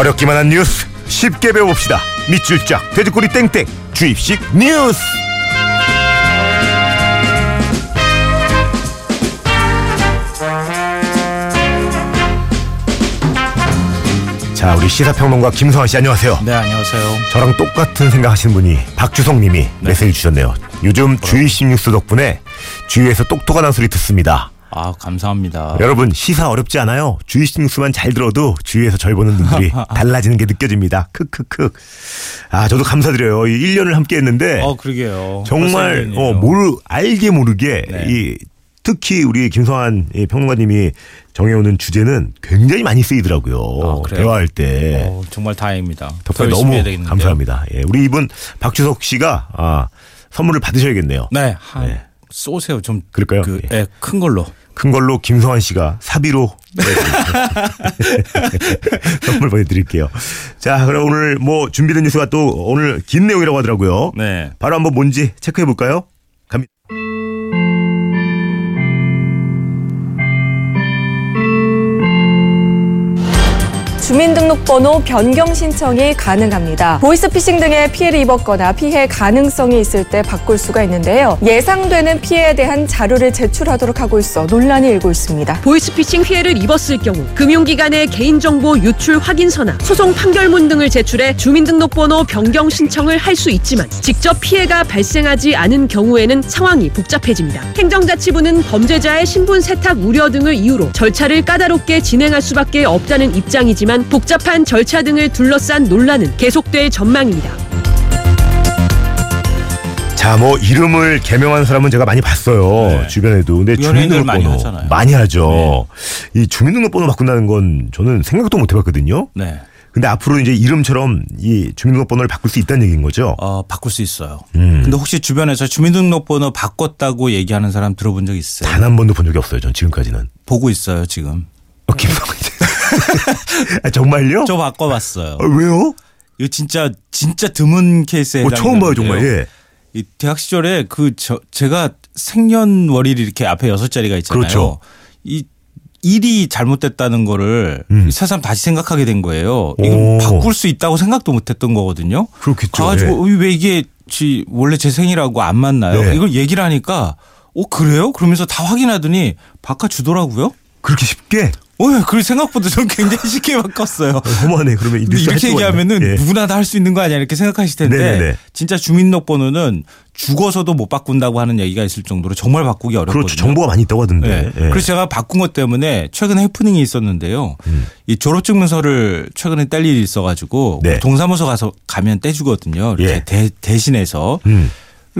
어렵기만 한 뉴스 쉽게 배워봅시다. 밑줄 쫙 돼지꼬리 땡땡 주입식 뉴스. 자 우리 시사평론가 김성환 씨 안녕하세요. 네, 안녕하세요. 저랑 똑같은 생각하시는 분이 박주성님이 메시지 주셨네요. 요즘 주입식 뉴스 덕분에 주위에서 똑똑한 소리 듣습니다. 아, 감사합니다. 여러분 시사 어렵지 않아요. 주의식 뉴스만 잘 들어도 주위에서 절 보는 눈들이 달라지는 게 느껴집니다. 크크크. 아 저도 감사드려요. 이 1년을 함께 했는데 어, 그러게요. 정말 어. 모르 알게 모르게 네. 이 특히 우리 김성환 이 평론가님이 정해오는 주제는 굉장히 많이 쓰이더라고요. 아? 대화할 때. 어, 정말 다행입니다. 더 덕분에 너무. 감사합니다. 예, 우리 이분 박주석 씨가 아, 선물을 받으셔야겠네요. 네, 한 네. 쏘세요. 좀 그럴까요? 그, 예. 예, 큰 걸로. 큰 걸로 김성환 씨가 사비로 선물 보내드릴게요. 자, 그럼 오늘 뭐 준비된 뉴스가 또 오늘 긴 내용이라고 하더라고요. 네. 바로 한번 뭔지 체크해 볼까요? 주민등록번호 변경 신청이 가능합니다. 보이스피싱 등의 피해를 입었거나 피해 가능성이 있을 때 바꿀 수가 있는데요. 예상되는 피해에 대한 자료를 제출하도록 하고 있어 논란이 일고 있습니다. 보이스피싱 피해를 입었을 경우 금융기관에 개인정보 유출 확인서나 소송 판결문 등을 제출해 주민등록번호 변경 신청을 할 수 있지만 직접 피해가 발생하지 않은 경우에는 상황이 복잡해집니다. 행정자치부는 범죄자의 신분 세탁 우려 등을 이유로 절차를 까다롭게 진행할 수밖에 없다는 입장이지만 복잡한 절차 등을 둘러싼 논란은 계속될 전망입니다. 자, 뭐 이름을 개명한 사람은 제가 많이 봤어요. 네. 주변에도. 근데 연예인들 주민등록번호 많이 하잖아요. 많이 하죠. 이 주민등록번호 바꾼다는 건 저는 생각도 못 해봤거든요. 네. 근데 앞으로 이제 이름처럼 이 주민등록번호를 바꿀 수 있다는 얘기인 거죠. 어, 바꿀 수 있어요. 음. 근데 혹시 주변에서 주민등록번호 바꿨다고 얘기하는 사람 들어본 적 있어요? 단 한 번도 본 적이 없어요. 전 지금까지는. 보고 있어요, 지금. 어, 김성환 씨. 아, 정말요? 저 바꿔봤어요. 어, 왜요? 이거 진짜 진짜 드문 케이스에 어, 처음 봐요, 정말. 예. 이 대학 시절에 그 저 제가 생년월일이 이렇게 앞에 여섯 자리가 있잖아요. 그렇죠. 이 일이 잘못됐다는 거를 음. 새삼 다시 생각하게 된 거예요. 이거 오. 바꿀 수 있다고 생각도 못했던 거거든요. 그렇겠죠. 가가지고 어, 왜 이게 지 원래 제 생일하고 안 맞나요? 네. 이걸 얘기를 하니까 어 그래요? 그러면서 다 확인하더니 바꿔 주더라고요. 그렇게 쉽게? 어, 그 생각보다 전 굉장히 쉽게 바꿨어요. 어, 허무하네. 그러면 이 뉴스 할 이렇게 얘기하면은. 예. 누구나 다 할 수 있는 거 아니야 이렇게 생각하실 텐데 네네네. 진짜 주민등록번호는 죽어서도 못 바꾼다고 하는 얘기가 있을 정도로 정말 바꾸기 어렵거든요. 그렇죠. 정보가 많이 있다고 하던데. 네. 예. 그래서 제가 바꾼 것 때문에 최근에 해프닝이 있었는데요. 음. 이 졸업증명서를 최근에 뗄 일이 있어가지고 네. 동사무소 가서 가면 떼주거든요. 이렇게 예. 대, 대신해서 음.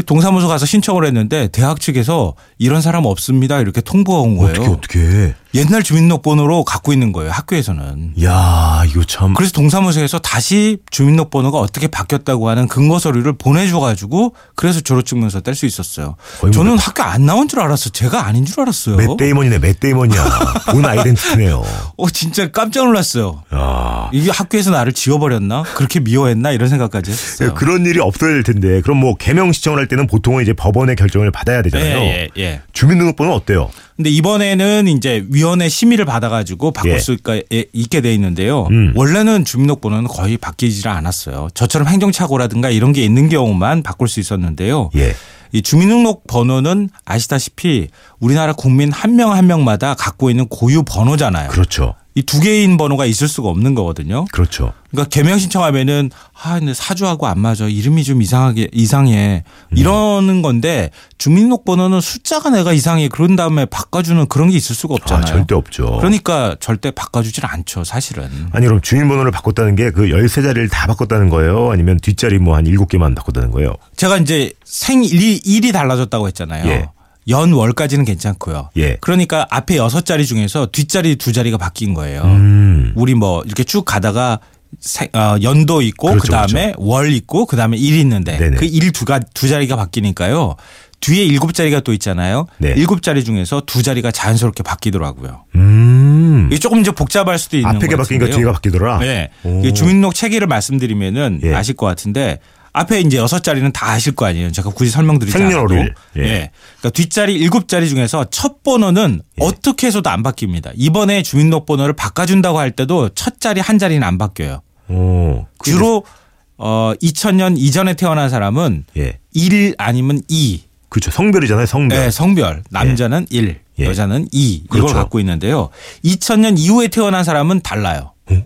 동사무소 가서 신청을 했는데 대학 측에서 이런 사람 없습니다 이렇게 통보가 온 거예요. 어떻게, 어떻게. 옛날 주민등록번호로 갖고 있는 거예요 학교에서는. 야 이거 참. 그래서 동사무소에서 다시 주민등록번호가 어떻게 바뀌었다고 하는 근거 서류를 보내줘가지고 그래서 졸업증명서 뗄 수 있었어요. 거의 뭐 저는 학교 안 나온 줄 알았어. 제가 아닌 줄 알았어요. 맷데이먼이네, 맷데이먼이야. 본 아이덴티티네요. 어 진짜 깜짝 놀랐어요. 야 이게 학교에서 나를 지워버렸나? 그렇게 미워했나? 이런 생각까지 했어요. 그런 일이 없어야 될 텐데. 그럼 뭐 개명 신청을 할 때는 보통은 이제 법원의 결정을 받아야 되잖아요. 예, 예, 예. 주민등록번호는 어때요? 근데 이번에는 이제 위원회 심의를 받아가지고 바꿀 예. 수 있- 예, 있게 돼 있는데요. 음. 원래는 주민등록번호는 거의 바뀌질 않았어요. 저처럼 행정착오라든가 이런 게 있는 경우만 바꿀 수 있었는데요. 예. 이 주민등록 번호는 아시다시피 우리나라 국민 한 명한 명마다 갖고 있는 고유 번호잖아요. 그렇죠. 이 두 개인 번호가 있을 수가 없는 거거든요. 그렇죠. 그러니까 개명 신청하면은 아 근데 사주하고 안 맞아 이름이 좀 이상하게 이상해 음. 이러는 건데 주민등록번호는 숫자가 내가 이상해 그런 다음에 바꿔주는 그런 게 있을 수가 없잖아요. 아, 절대 없죠. 그러니까 절대 바꿔주질 않죠 사실은. 아니 그럼 주민번호를 바꿨다는 게그 13자리를 다 바꿨다는 거예요? 아니면 뒷자리 뭐한 7개만 바꿨다는 거예요? 제가 이제 생일이 일이 달라졌다고 했잖아요. 예. 연월까지는 괜찮고요. 예. 그러니까 앞에 여섯 자리 중에서 뒷자리 두 자리가 바뀐 거예요. 음. 우리 뭐 이렇게 쭉 가다가 세- 어, 연도 있고 그렇죠, 그 다음에 월 있고 그 다음에 일 있는데 네네. 그 일 두가 두 자리가 바뀌니까요. 뒤에 일곱 자리가 또 있잖아요. 네. 일곱 자리 중에서 두 자리가 자연스럽게 바뀌더라고요. 음. 이게 조금 이제 복잡할 수도 있는 앞에가 것 바뀌니까. 뒤에가 바뀌더라? 네. 오. 주민등록 체계를 말씀드리면은 예. 아실 것 같은데 앞에 이제 여섯 자리는 다 아실 거 아니에요. 제가 굳이 설명드리지 않아도. 생년월일. 예. 예. 그러니까 뒷자리 일곱 자리 중에서 첫 번호는 예. 어떻게 해서도 안 바뀝니다. 이번에 주민등록번호를 바꿔준다고 할 때도 첫 자리 한 자리는 안 바뀌어요. 어. 그게 주로 어 2000년 이전에 태어난 사람은 예. 1 아니면 2. 그렇죠. 성별이잖아요. 성별. 네, 성별. 남자는 1, 예. 여자는 2. 이걸 그렇죠. 갖고 있는데요. 2000년 이후에 태어난 사람은 달라요. 어?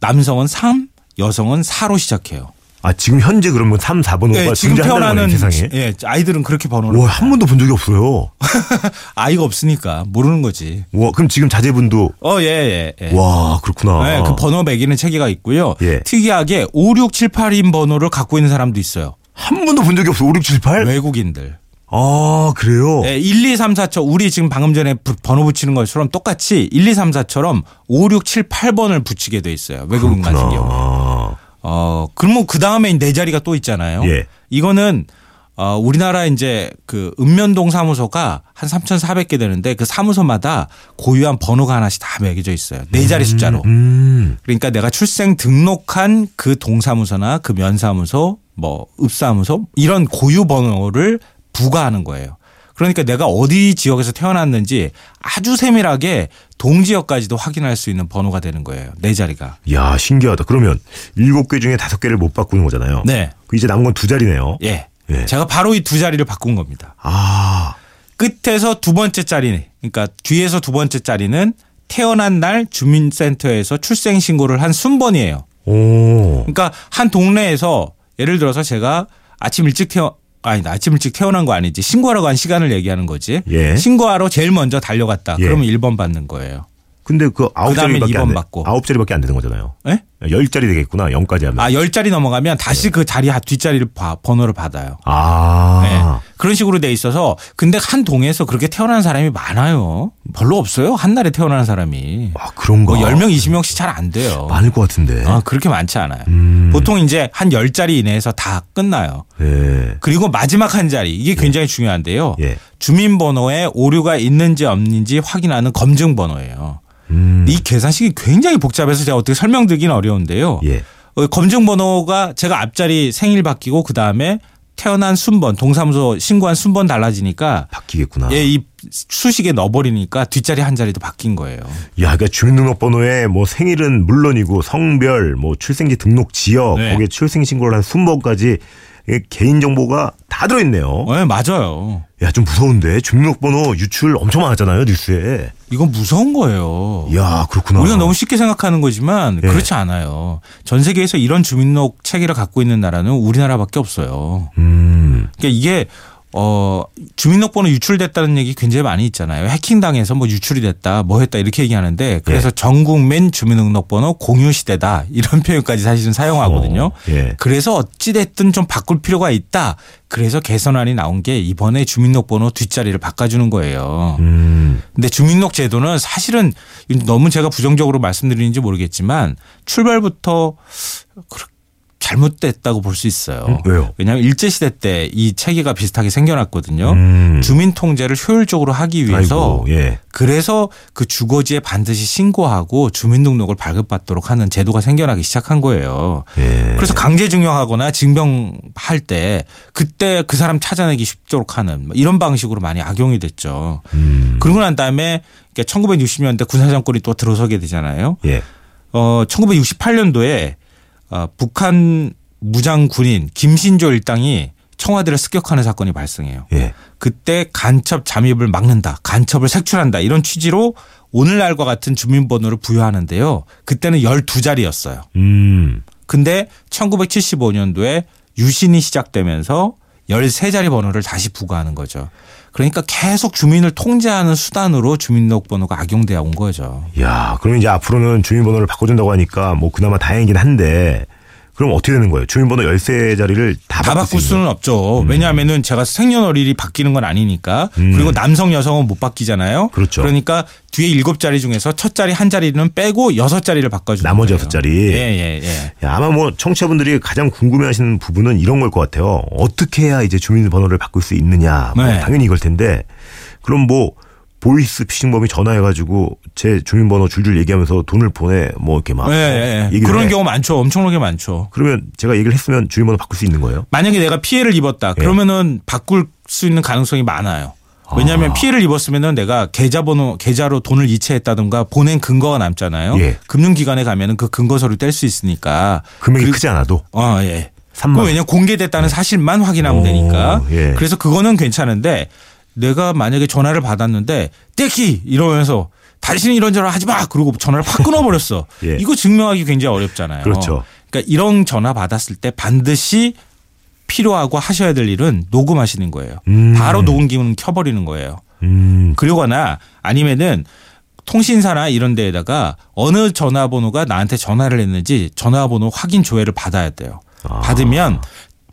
남성은 3, 여성은 4로 시작해요. 아, 지금 현재 그러면 3, 4 번호가 네, 지금 태어나는 세상에. 예, 아이들은 그렇게 번호를 와, 한 번도 본 적이 없어요. 아이가 없으니까 모르는 거지. 와, 그럼 지금 자제분도 어, 예, 예. 예. 와, 그렇구나. 네, 그 번호 매기는 체계가 있고요. 예. 특이하게 5, 6, 7, 8인 번호를 갖고 있는 사람도 있어요. 한 번도 본 적이 없어. 5, 6, 7, 8? 외국인들. 아, 그래요? 네, 1, 2, 3, 4, 처 우리 지금 방금 전에 부- 번호 붙이는 것처럼 똑같이 1, 2, 3, 4처럼 5, 6, 7, 8번을 붙이게 돼 있어요. 외국인 같은 경우. 그렇구나. 어, 그러면 그 다음에 네 자리가 또 있잖아요. 예. 이거는 어, 우리나라 이제 그 읍면동 사무소가 한 3,400개 되는데 그 사무소마다 고유한 번호가 하나씩 다 매겨져 있어요. 네 자리 숫자로. 음. 그러니까 내가 출생 등록한 그 동사무소나 그 면사무소, 뭐 읍사무소 이런 고유 번호를 부과하는 거예요. 그러니까 내가 어디 지역에서 태어났는지 아주 세밀하게 동지역까지도 확인할 수 있는 번호가 되는 거예요. 네 자리가. 야, 신기하다. 그러면 7개 중에 5개를 못 바꾸는 거잖아요. 네. 그 이제 남은 건 두 자리네요. 예. 예. 제가 바로 이 두 자리를 바꾼 겁니다. 아. 끝에서 두 번째 자리, 그러니까 뒤에서 두 번째 자리는 태어난 날 주민센터에서 출생 신고를 한 순번이에요. 오. 그러니까 한 동네에서 예를 들어서 제가 아침 일찍 태어 아니 아침 일찍 태어난 거 아니지 신고하러 간 시간을 얘기하는 거지. 예. 신고하러 제일 먼저 달려갔다. 예. 그러면 1번 받는 거예요. 근데 그 아홉 자리밖에 안 돼. 받고. 아홉 자리밖에 안 되는 거잖아요. 예? 열 자리 되겠구나. 0까지 하면. 아, 10자리 넘어가면 다시 그 자리 뒷자리를 봐- 번호를 받아요. 아. 네. 그런 식으로 돼 있어서 근데 한 동에서 그렇게 태어난 사람이 많아요. 별로 없어요. 한 날에 태어나는 사람이. 아, 그런가. 뭐 10명, 20명씩 잘 안 돼요. 많을 것 같은데. 아, 그렇게 많지 않아요. 음. 보통 이제 한 10자리 이내에서 다 끝나요. 예. 그리고 마지막 한 자리 이게 굉장히 중요한데요. 예. 주민번호에 오류가 있는지 없는지 확인하는 검증번호예요. 음. 이 계산식이 굉장히 복잡해서 제가 어떻게 설명드리긴 어려운데요. 예. 어, 검증번호가 제가 앞자리 생일 바뀌고 그 다음에 태어난 순번 동사무소 신고한 순번 달라지니까 바뀌겠구나. 예, 이 수식에 넣어버리니까 뒷자리 한 자리도 바뀐 거예요. 야, 그러니까 주민등록번호에 뭐 생일은 물론이고 성별, 뭐 출생지 등록 지역, 네. 거기에 출생신고를 한 순번까지 개인 정보가 다 들어있네요. 네, 맞아요. 야, 좀 무서운데 주민등록번호 유출 엄청 많았잖아요 뉴스에. 이건 무서운 거예요. 야, 그렇구나. 우리가 너무 쉽게 생각하는 거지만 예. 그렇지 않아요. 전 세계에서 이런 주민등록 체계를 갖고 있는 나라는 우리나라밖에 없어요. 음. 그러니까 이게 어 주민등록번호 유출됐다는 얘기 굉장히 많이 있잖아요. 해킹당해서 뭐 유출이 됐다, 뭐 했다 이렇게 얘기하는데 그래서 전국민 주민등록번호 공유 시대다 이런 표현까지 사실은 사용하거든요. 어, 예. 그래서 어찌 됐든 좀 바꿀 필요가 있다. 그래서 개선안이 나온 게 이번에 주민등록번호 뒷자리를 바꿔주는 거예요. 음. 근데 주민등록 제도는 사실은 너무 제가 부정적으로 말씀드리는지 모르겠지만 출발부터 그렇게 잘못됐다고 볼 수 있어요. 음, 왜요? 왜냐하면 일제 시대 때 이 체계가 비슷하게 생겨났거든요. 음. 주민 통제를 효율적으로 하기 위해서 아이고, 예. 그래서 그 주거지에 반드시 신고하고 주민등록을 발급받도록 하는 제도가 생겨나기 시작한 거예요. 예. 그래서 강제 증여하거나 징병할 때 그때 그 사람 찾아내기 쉽도록 하는 뭐 이런 방식으로 많이 악용이 됐죠. 음. 그러고 난 다음에 1960년대 군사 정권이 또 들어서게 되잖아요. 예. 어 1968년도에 어, 북한 무장 군인 김신조 일당이 청와대를 습격하는 사건이 발생해요. 예. 그때 간첩 잠입을 막는다, 간첩을 색출한다 이런 취지로 오늘날과 같은 주민번호를 부여하는데요. 그때는 12자리였어요. 음. 근데 1975년도에 유신이 시작되면서 13자리 번호를 다시 부과하는 거죠. 그러니까 계속 주민을 통제하는 수단으로 주민등록번호가 악용되어 온 거죠. 야, 그럼 이제 앞으로는 주민번호를 바꿔준다고 하니까 뭐 그나마 다행이긴 한데 그럼 어떻게 되는 거예요? 주민번호 13자리를 다, 다 바꿀 수 수는 없죠. 왜냐하면은 제가 생년월일이 바뀌는 건 아니니까. 음. 그리고 남성 여성은 못 바뀌잖아요. 그렇죠. 그러니까 뒤에 일곱 자리 중에서 첫 자리 한 자리는 빼고 여섯 자리를 바꿔주는 나머지. 여섯 자리. 예예 예. 야, 아마 뭐 청취자분들이 가장 궁금해하시는 부분은 이런 걸 것 같아요. 어떻게 해야 이제 주민번호를 바꿀 수 있느냐. 뭐 네. 당연히 이걸 텐데 그럼 뭐 보이스 피싱범이 전화해가지고 제 주민번호 줄줄 얘기하면서 돈을 보내 뭐 이렇게 막 예. 얘기를 그런 해. 경우 많죠. 엄청나게 많죠. 그러면 제가 얘기를 했으면 주민번호 바꿀 수 있는 거예요? 만약에 내가 피해를 입었다. 예. 그러면은 바꿀 수 있는 가능성이 많아요. 왜냐하면 아. 피해를 입었으면은 내가 계좌번호 계좌로 돈을 이체했다든가 보낸 근거가 남잖아요. 예. 금융기관에 가면은 그 근거 서류 뗄 수 있으니까. 금액이 그리고- 크지 않아도 어, 예. 3만 그 왜냐 공개됐다는 사실만 확인하면 오, 되니까. 예. 그래서 그거는 괜찮은데 내가 만약에 전화를 받았는데 떼키 이러면서 다시는 이런저런 하지 마. 그러고 전화를 확 끊어버렸어. 예. 이거 증명하기 굉장히 어렵잖아요. 그렇죠. 그러니까 이런 전화 받았을 때 반드시 필요하고 하셔야 될 일은 녹음하시는 거예요. 음. 바로 녹음 기능 켜버리는 거예요. 음. 그러거나 아니면은 통신사나 이런 데에다가 어느 전화번호가 나한테 전화를 했는지 전화번호 확인 조회를 받아야 돼요. 아. 받으면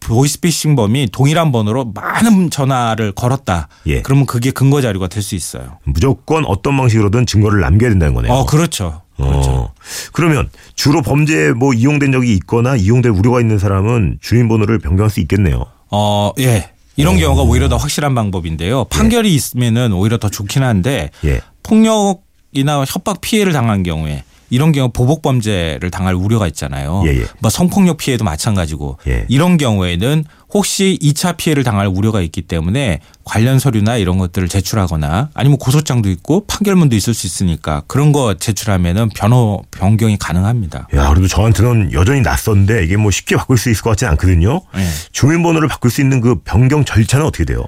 보이스피싱범이 동일한 번호로 많은 전화를 걸었다. 예. 그러면 그게 근거 자료가 될 수 있어요. 무조건 어떤 방식으로든 증거를 남겨야 된다는 거네요. 어, 그렇죠. 그렇죠. 어. 그러면 주로 범죄에 뭐 이용된 적이 있거나 이용될 우려가 있는 사람은 주민번호를 변경할 수 있겠네요. 어, 예. 이런 경우가 오히려 더 확실한 방법인데요. 판결이 있으면은 오히려 더 좋긴 한데 예. 폭력 이나 협박 피해를 당한 경우에 이런 경우 보복 범죄를 당할 우려가 있잖아요. 예, 예. 뭐 성폭력 피해도 마찬가지고 예. 이런 경우에는 혹시 2차 피해를 당할 우려가 있기 때문에 관련 서류나 이런 것들을 제출하거나 아니면 고소장도 있고 판결문도 있을 수 있으니까 그런 거 제출하면은 변호 변경이 가능합니다. 야, 그래도 저한테는 여전히 낯선데 이게 뭐 쉽게 바꿀 수 있을 것 같지는 않거든요. 예. 주민번호를 바꿀 수 있는 그 변경 절차는 어떻게 돼요?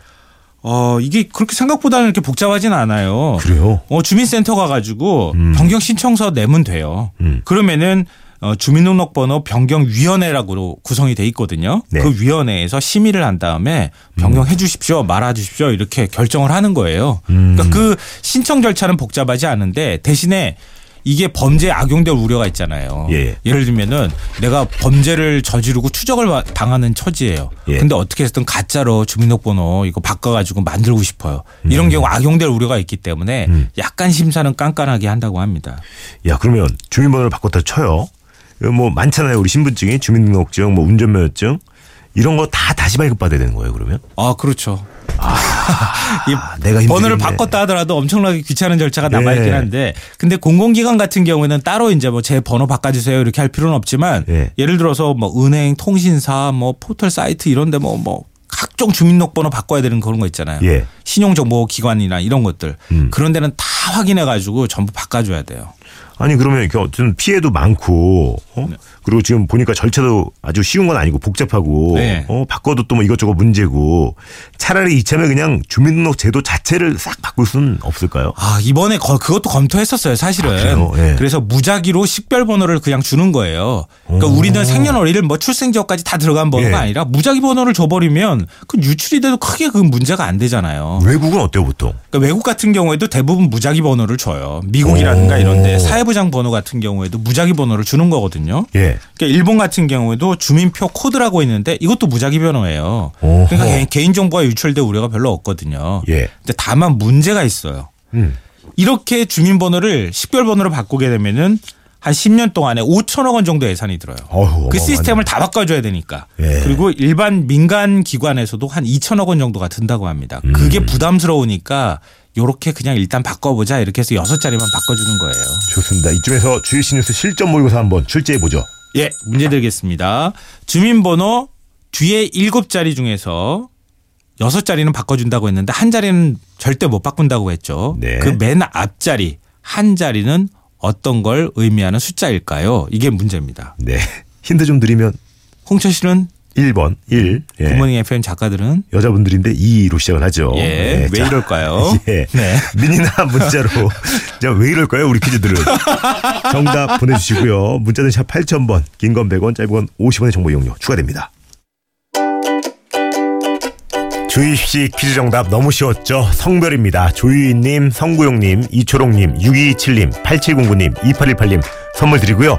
어, 이게 그렇게 생각보다는 이렇게 복잡하진 않아요. 그래요? 어, 주민센터 가가지고 변경 신청서 내면 돼요. 음. 그러면은 어, 주민등록번호 변경위원회라고 구성이 돼 있거든요. 네. 그 위원회에서 심의를 한 다음에 변경해 주십시오, 말아 주십시오 이렇게 결정을 하는 거예요. 음. 그러니까 그 신청 절차는 복잡하지 않은데 대신에 이게 범죄에 악용될 우려가 있잖아요. 예. 예를 들면은 내가 범죄를 저지르고 추적을 와- 당하는 처지예요. 예. 근데 어떻게 해서든 가짜로 주민등록번호 이거 바꿔가지고 만들고 싶어요. 음. 이런 경우 악용될 우려가 있기 때문에 약간 심사는 깐깐하게 한다고 합니다. 야, 그러면 주민번호를 바꿨다 쳐요. 뭐 많잖아요. 우리 신분증이 주민등록증, 뭐 운전면허증 이런 거 다 다시 발급받아야 되는 거예요, 그러면? 아 그렇죠. 이 아, 내가 번호를 힘들겠네. 바꿨다 하더라도 엄청나게 귀찮은 절차가 네. 남아있긴 한데 근데 공공기관 같은 경우에는 따로 이제 뭐 제 번호 바꿔주세요 이렇게 할 필요는 없지만 네. 예를 들어서 뭐 은행, 통신사, 뭐 포털 사이트 이런데 뭐뭐 각종 주민등록번호 바꿔야 되는 그런 거 있잖아요. 예. 신용정보기관이나 이런 것들 음. 그런 데는 다 확인해 가지고 전부 바꿔줘야 돼요. 아니 그러면 이렇게 어쨌든 피해도 많고 어? 네. 그리고 지금 보니까 절차도 아주 쉬운 건 아니고 복잡하고 네. 어? 바꿔도 또 뭐 이것저것 문제고 차라리 이참에 그냥 주민등록 제도 자체를 싹 바꿀 수는 없을까요? 아 이번에 거- 그것도 검토했었어요 사실은. 아? 예. 그래서 무작위로 식별 번호를 그냥 주는 거예요. 그러니까 오. 우리는 생년월일 뭐 출생지역까지 다 들어간 번호가 예. 아니라 무작위 번호를 줘버리면 그 유출이 돼도 크게 그 문제가 안 되잖아요. 외국은 어때요 보통? 그러니까 외국 같은 경우에도 대부분 무작위 번호를 줘요. 미국이라든가 오. 이런데 사회부장 번호 같은 경우에도 무작위 번호를 주는 거거든요. 예. 그러니까 일본 같은 경우에도 주민표 코드라고 있는데 이것도 무작위 번호예요. 오호. 그러니까 개인- 개인정보가 유출될 우려가 별로 없거든요. 예. 근데 다만 문제가 있어요. 음. 이렇게 주민번호를 식별번호로 바꾸게 되면은 한 10년 동안에 5천억 원 정도 예산이 들어요. 어휴, 그. 시스템을 다 바꿔줘야 되니까. 예. 그리고 일반 민간 기관에서도 한 2천억 원 정도가 든다고 합니다. 음. 그게 부담스러우니까 요렇게 그냥 일단 바꿔보자 이렇게 해서 여섯 자리만 바꿔주는 거예요. 좋습니다. 이쯤에서 주일시 뉴스 실전 모의고사 한번 출제해 보죠. 예, 문제 드리겠습니다. 주민번호 뒤에 일곱 자리 중에서 여섯 자리는 바꿔준다고 했는데 한 자리는 절대 못 바꾼다고 했죠. 네. 그 맨 앞자리 한 자리는 어떤 걸 의미하는 숫자일까요? 이게 문제입니다. 네. 힌트 좀 드리면 홍철 씨는 1번 1. 예. 굿모닝 FM 작가들은 여자분들인데 2로 시작을 하죠. 예, 왜 자, 이럴까요? 예. 네. 미니나 문자로 자, 왜 이럴까요? 우리 퀴즈들은. 정답 보내주시고요. 문자는 샵 8000번, 긴 건 100원, 짧은 건 50원의 정보 이용료 추가됩니다. 주입씨 퀴즈 정답 너무 쉬웠죠? 성별입니다. 조유인님, 성구용님, 이초롱님, 6227님, 8709님, 2818님 선물 드리고요.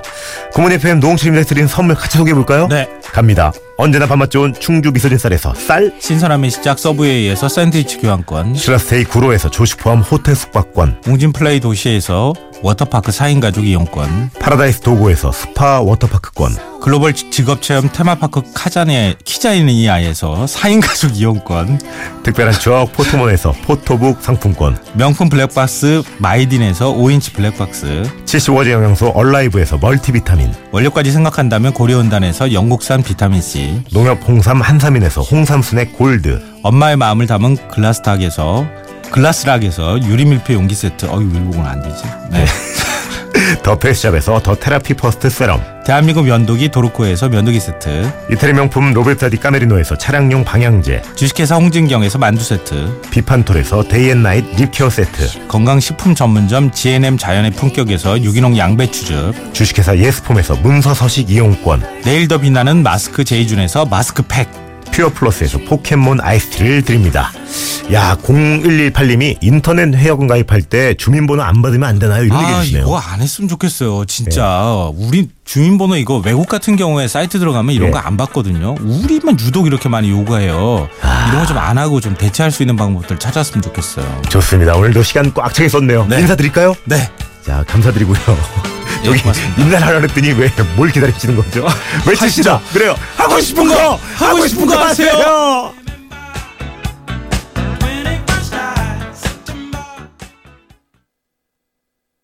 구몬 FM 노홍철님에서 드린 선물 같이 소개해볼까요? 네. 갑니다. 언제나 밥맛 좋은 충주 미소진 쌀에서 쌀, 신선함의 시작 서브웨이에서 샌드위치 교환권, 시라스테이 구로에서 조식 포함 호텔 숙박권, 웅진 플레이 도시에서 워터파크 4인 가족 이용권, 파라다이스 도고에서 스파 워터파크권, 글로벌 직업체험 테마파크 카자네 키자니아에서 4인 가족 이용권, 특별한 추억 포토몬에서 포토북 상품권, 명품 블랙박스 마이딘에서 5인치 블랙박스, 75가지 영양소 얼라이브에서 멀티비타민, 원료까지 생각한다면 고려은단에서 영국산 비타민C, 농협 홍삼 한삼인에서 홍삼 스낵 골드, 엄마의 마음을 담은 글라스락에서 글라스락에서 유리 밀폐 용기 세트. 어이 밀봉은 안 되지. 네. 더페이스샵에서 더 테라피 퍼스트 세럼 대한민국 면도기 도루코에서 면도기 세트. 이태리 명품 로베르타 디 까메리노에서 차량용 방향제 주식회사 홍진경에서 만두 세트. 비판톨에서 데이앤나잇 립케어 세트 건강식품 전문점 GNM 자연의 품격에서 유기농 양배추즙. 주식회사 예스폼에서 문서 서식 이용권 내일 더 빛나는 마스크 제이준에서 마스크팩. 퓨어 플러스에서 포켓몬 아이스티를 드립니다. 야 0118님이 인터넷 회원 가입할 때 주민번호 안 받으면 안 되나요? 이런 얘기 아, 해주시네요. 이거 안 했으면 좋겠어요. 진짜. 우리 주민번호 이거 외국 같은 경우에 사이트 들어가면 이런 네. 거안 받거든요. 우리만 유독 이렇게 많이 요구해요. 아. 이런 거 좀 안 하고 좀 대체할 수 있는 방법들 찾았으면 좋겠어요. 좋습니다. 오늘도 시간 꽉 차게 썼네요. 네. 인사드릴까요? 네. 자 감사드리고요. 예, 여기. 인사를 하라 그랬더니 왜 뭘 기다리시는 거죠? 외칩시다. 그래요. 하고 싶은 거 하고 싶은 거 하세요.